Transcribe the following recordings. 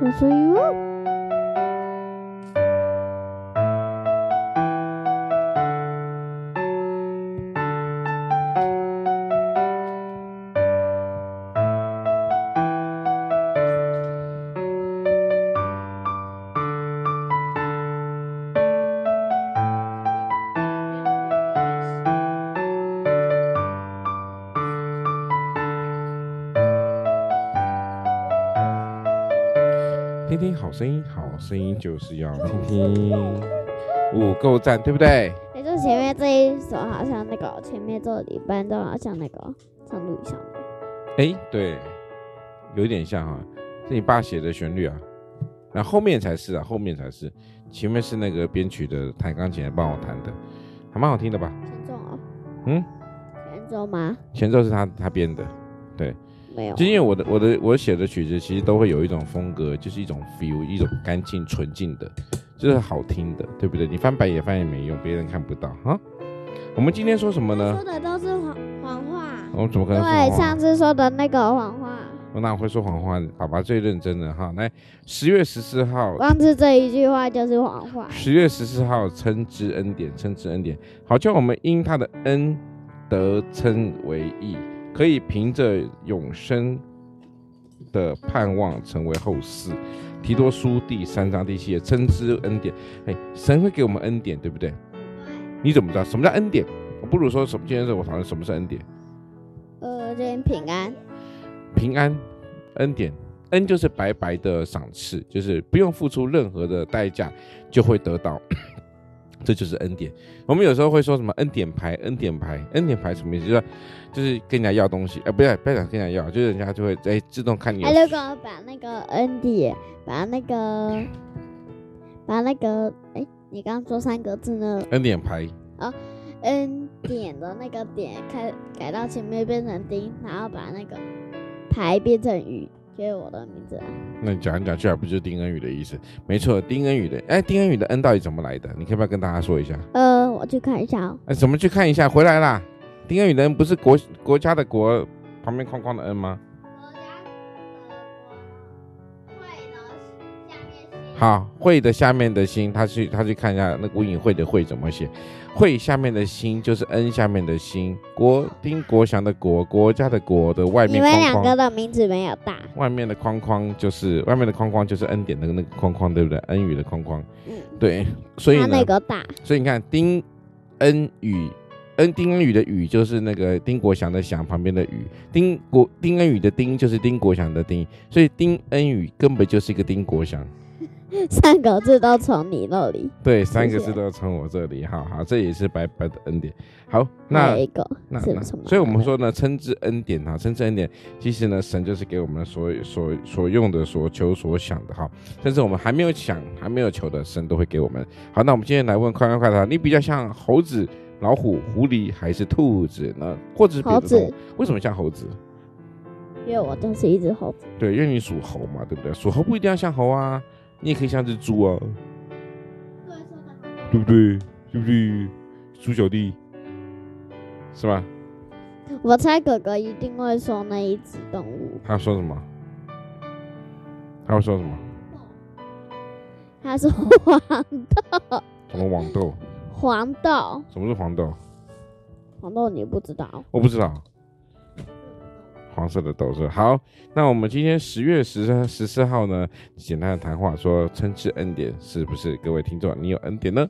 有声音听听好声音，好声音就是要听听。五够赞，对不对？也，就前面这一首好像那个，前面这里伴奏好像那个唱录像的。哎，对，有一点像哈，是你爸写的旋律啊。那后面才是啊，后面才是，前面是那个编曲的弹钢琴来帮我弹的，还蛮好听的吧？前奏啊？嗯？前奏吗？前奏是他他编的，对。没有，就因为我的我的我写的曲子其实都会有一种风格，就是一种 feel，一种干净纯净的，就是好听的，对不对？你翻白眼翻也没用，别人看不到哈。我们今天说什么呢？说的都是谎谎话。我怎么可能说？对，上次说的那个谎话。我哪会说谎话？爸爸最认真的哈。来，十月十四号，光是这一句话就是谎话。十月十四号，称之恩典，称之恩典，好叫我们因他的恩得称为义。可以凭着永生的盼望成为后世。提多书第三章第七节，称之恩典。哎，神会给我们恩典，对不对？你怎么知道什么叫恩典？我不如说什么？今天是我讨论什么是恩典？呃，这边平安。平安，恩典，恩就是白白的赏赐，就是不用付出任何的代价就会得到。这就是恩典。我们有时候会说什么恩典牌，恩典牌，恩典牌什么意思？就是就是跟人家要东西，哎、呃，不要不要讲跟人家要，就是人家就会哎自动看你。哎，如果把那个恩典，把那个把那个哎，你刚刚说三个字呢？恩典牌。哦，恩典的那个点开改到前面变成丁，然后把那个牌变成雨。给我的名字啊？那你讲一讲去还不就是丁恩宇的意思？没错，丁恩宇的。哎，丁恩宇的恩到底怎么来的？你可不可以跟大家说一下？呃，我去看一下哦。哎，怎么去看一下？回来啦。丁恩宇的恩不是国国家的国旁边框框的恩吗？好，会的下面的心，他去他去看一下那吴颖慧的会怎么写。会下面的心就是恩下面的心，国丁国祥的国，国家的国的外面框框。你们两个的名字没有大。外面的框框就是外面的框框就是恩典的那个框框，对不对？恩语的框框。嗯，对。所以呢，那个大。所以你看丁恩宇，恩丁恩宇的宇就是那个丁国祥的祥旁边的宇，丁国丁恩宇的丁就是丁国祥的丁，所以丁恩宇根本就是一个丁国祥。三个字都从你那里，对，三个字都从我这里，好好，这也是白白的恩典。好，那一个那那，所以我们说呢，称之恩典哈，称之恩典，其实呢，神就是给我们所所所用的、所求所想的哈，甚至我们还没有想、还没有求的，神都会给我们。好，那我们今天来问快问快答，你比较像猴子、老虎、狐狸还是兔子呢？或者是？猴子。为什么像猴子？因为我就是一只猴子。对，因为你属猴嘛，对不对？属猴不一定要像猴啊。你也可以像只猪啊，对不对？对不对？猪小弟，是吧？我猜哥哥一定会说那一只动物。他说什么？他会说什么？他说黄豆。什么黄豆？黄豆。什么是黄豆？黄豆你不知道？我不知道。黄色的豆是好，那我们今天十月十十四号呢，简单的谈话说称之恩典，是不是？各位听众，你有恩典呢？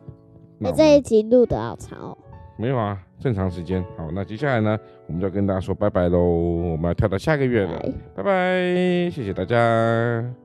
那这一集录的好长哦。没有啊，正常时间。好，那接下来呢，我们就要跟大家说拜拜喽，我们要跳到下个月了，拜拜，拜拜，谢谢大家。